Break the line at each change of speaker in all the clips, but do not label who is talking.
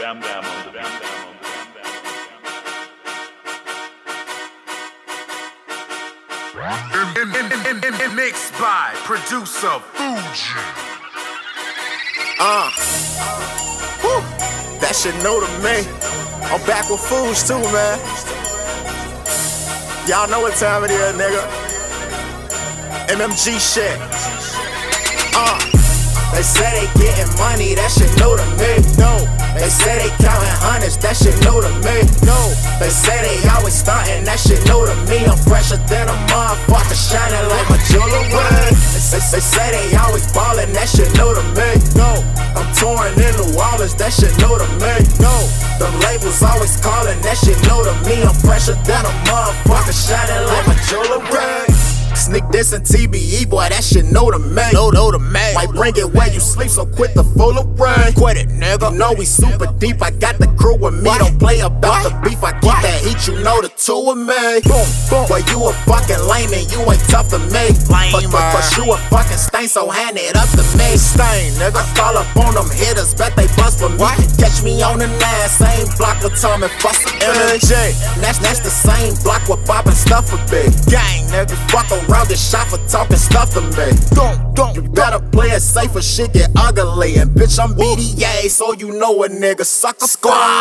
In- Mixed by producer Fuji.
Uh. Whew. That shit new to me. I'm back with Foods too, man. Y'all know what time it is, nigga. MMG shit. Uh. They say they getting money, that shit new to me. They say they counting hundreds, that shit new to me. No. They say they always stunting, that shit new to me. I'm fresher than a motherfucker, shining like my jewelry. They they say they always ballin', that shit new to me. No. I'm touring in New Orleans, that shit new to me. No. Them labels always calling, that shit new to me. I'm fresher than a motherfucker, shining like my jewelry. Sneak this and TBE, boy, that shit know the me. Know, know to me. Might bring it where you sleep, so quit the full of rain. Quit it, nigga. You know we super deep. I got the crew with me. Don't play about the beef. I keep that heat, you know the two of me. Boom, boom. Boy, you a fucking lame and you ain't tough to me. But, but, but you a fucking stain, so hand it up to me. Stain, nigga. I call up on them hitters, bet they bust for me. Catch me on the nine, same block with Tom and Fuss MJ. That's, that's the same block with Bob and Stuff a bit. Gang, nigga. Fuck around this shot for talking stuff to me. Don't, don't. You better play it safe or shit get ugly. And bitch, I'm BDA, so you know a nigga suck a squad.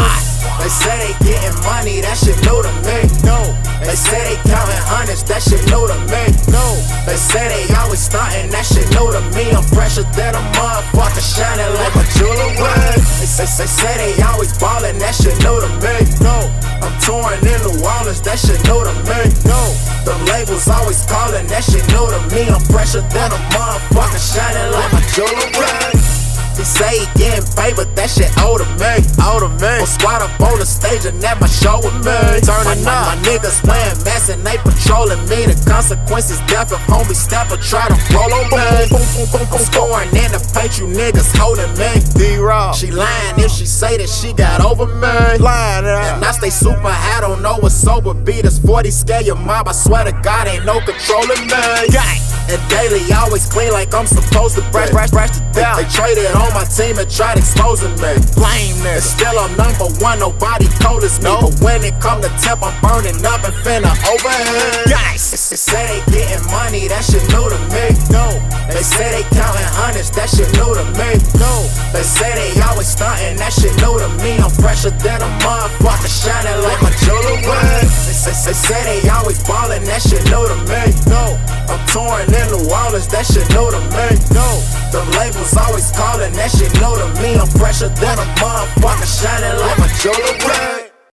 They say they getting money, that shit new to me. No. They say they counting hundreds, that shit new to me. No. They say they always stunting, that shit new to me. I'm fresher than a motherfucker, shining like my jewelry. They say, they say they always ballin', that shit new to me. No. I'm touring in New Orleans, that shit new to me. No. Them labels always calling, that shit new to me. I'm fresher than a motherfucker, shining like my jewelry. Say paid, but that shit old to me. Old to me. I'm squat up on the stage and at my show with me. Turning up. My, my niggas playing mess and they patrolling me. The consequences death if homie step or try to roll on me. I'm scoring in the paint, you niggas holding me. D-Raw. She lying if she say that she got over me. Lying, And I stay super high, don't know what sober be. This 40 scale your mob, I swear to God, ain't no controlling me. Gang. And daily, always clean like I'm supposed to. Brush, brush, brush to death. They traded on my team and tried exposing me. Lameness. Still I'm number one, nobody cold as me. But when it come to temp, I'm burning up and finna overhead. Guys, they say they getting money, that shit new to me. No. They say they counting hundreds, that shit new to me. No. They say they always stunting, that shit new to me. I'm fresher than a motherfucker, shining like my jewelry. They say, they say they that shit new to me. No. The labels always calling, that shit new to me. I'm fresher than a motherfucker, shining like my jewelry.